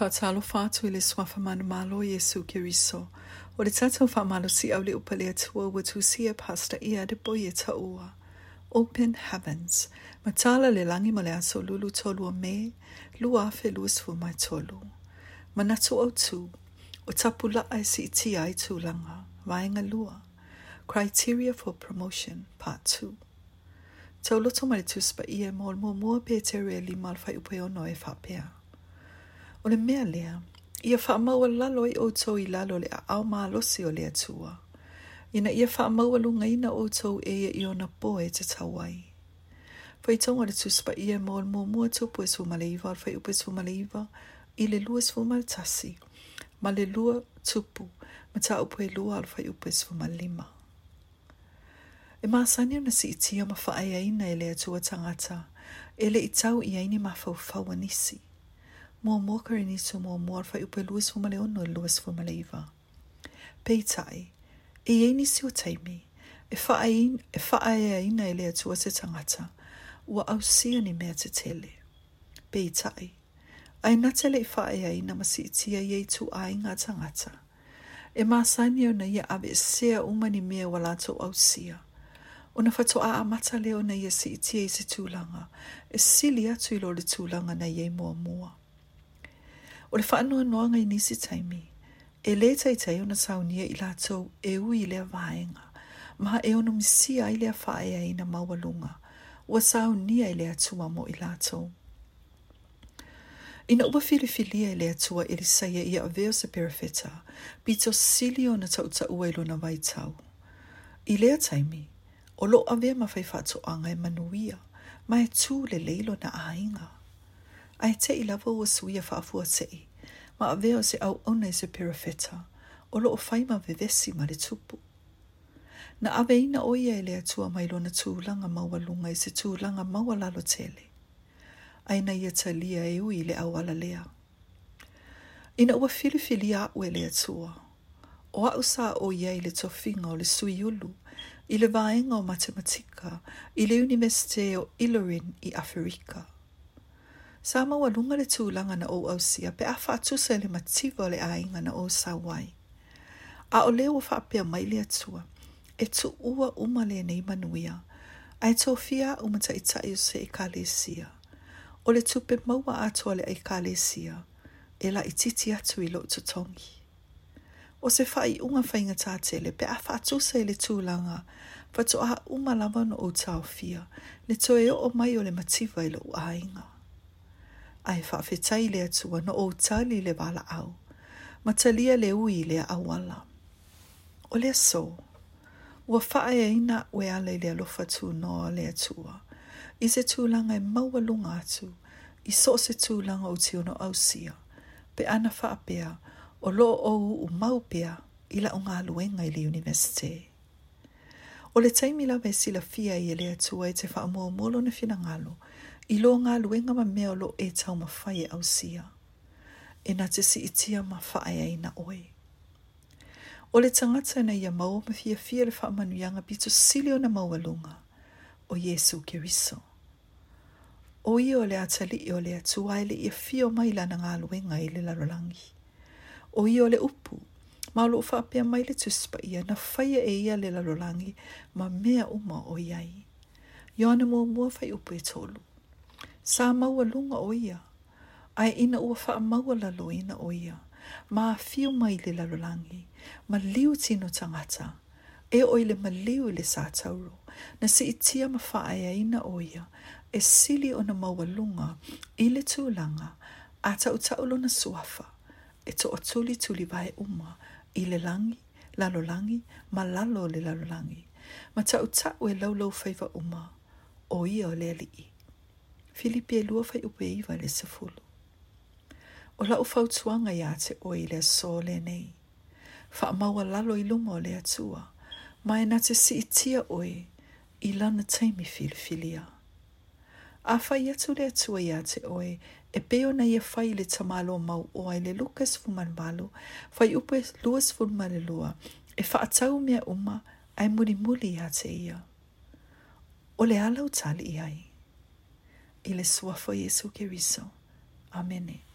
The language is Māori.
Whaatalofa i le suafa malo Yesu Kiriso. O le tatau whaamalosi au le upale atua wa tusia pasta ia de boye taua. Open Heavens. Matala le langi ma aso lulu tolua me, lua afe lua sfu mai tolu. Manatu au tu, o tapula ai si iti ai langa, vaenga lua. Criteria for Promotion, Part 2. Tau loto ma le tuspa ia mōl mō mua pe te rea li malfai upeo no e O le mea lea, ia wha maua lalo i outou i lalo le a au maa losi o le atua. Ina ia wha maua lunga ina outou e ia i ona po e te tawai. Fai tonga le tuspa ia mo le mua mua tupu e suma le iwa, fai upe suma le iwa, i le lua suma le tasi, ma le lua tupu, ma ta upu e lua al fai upe suma lima. E maa sani ona si itia ma wha aia ina e le atua tangata, e le i tau i aini ma fau fau anisi. nisi. Mua mua kare ni so mua mua arfa iupe luas fuma le ono e luas fuma le iwa. Pei tae, e ei ni si o taimi, e faa ein, e faa e a ina e lea tua se tangata, ua au sia ni mea te tele. Pei tae, ai na te le faa e a ina masi i tia i ei tu a inga tangata. E maa saini au na ia ave e sea umani mea wala to au sia. O na fato a amata leo na ia si i tia i se tūlanga, e sili atu i lo le tūlanga na iei mua mua. O le whanua noanga i nisi taimi. E le taitayo ona saunia i lātou e i le vāenga. Ma e ono misia i le whaea i maualunga. Ua saunia i le tua mo i lātou. Ina ua filifilia i lea tua i risaia i a veo se perifeta. Bito silio na tau ta ua i luna vai tau. I lea taimi, o lo a ma mawhai whātoanga e manuia. Mai tū le leilo na ainga. Ai te i lava ua suia whaafua te i. Ma a veo se au onai se perafeta. O lo o whaima vevesi ma le tupu. Na ave ina o ia ele atua mai lona tūlanga maualunga i se tūlanga maualalo tele. Ai na ia ta lia e ui le au ala lea. Ina ua filifili a ue le atua. O au sa o ia ele tofinga o le sui ulu, i le vaenga o matematika, i le universite o Ilorin i Afrika. Afrika sa maua lunga le tūlanga na o au sia, pe a wha le mativa le ainga na o sa wai. A o leo wha pia mai le atua, e tu ua uma le nei manuia, a e tō fia umata i tae o se e ka le sia. O le tupe maua atua le e ka le sia, e la i titi atu i lo tutongi. O se wha i unga whainga tātele, pe a wha tūsa le tūlanga, fa tō a umalama no o tau fia, le tō e o mai o le mativa i lo ainga ai fa fe tai le tu no o tali le bala au ma talia le ui le awala o le so o fa ai e ina we ale le lo fa tu no le tu i se tu langa e mau alunga atu i so se tu langa o tio no au sia pe ana fa apea o lo o u mau pea i la unga aluenga i le universite o le taimi la vesila fia i le atua i te fa mo molo na fina ngalo I lo ngā luenga ma mea lo e tau ma whae au sia. E nā te si itia ma whae ai na oe. O le tangata na ia mau ma fia fia le wha manuianga bito silio na maualunga o Jesu ke riso. O i o le atali i o le atua ele i fio mai lana ngā luenga i e le larolangi. O i o le upu ma lo wha apia mai le tuspa ia na whaia e ia le larolangi ma mea uma o iai. Ioana mua mua fai upu e tolu sa maua lunga o ia. Ai ina ua wha maua lalo ina o ia. Ma fiu mai le lalolangi. Ma liu tino tangata. E oi le ma liu le sa tauro. Na si itia ma wha ai ina o ia. E sili o na maua lunga. I le tūlanga. A tau tau lo na suafa. E to o tuli tuli vai uma. I le langi. Lalolangi. Ma lalo le lalolangi. Ma tau tau e lau lau faiwa uma. O ia o le li'i. e lua fai upei wale se fulu. O ufau tuanga ia te oile le nei. Fa maua lalo i o le atua, mai na te si itia oi i lana teimi filia. A fai atu le atua ia te oi e peo na ia fai le tamalo mau oi le lukas fumanwalo, Fai upe luas lua e atau mea uma ai muri muli ia te ia. O le alau tali iai. et les soifs et ceux qui sont amenés.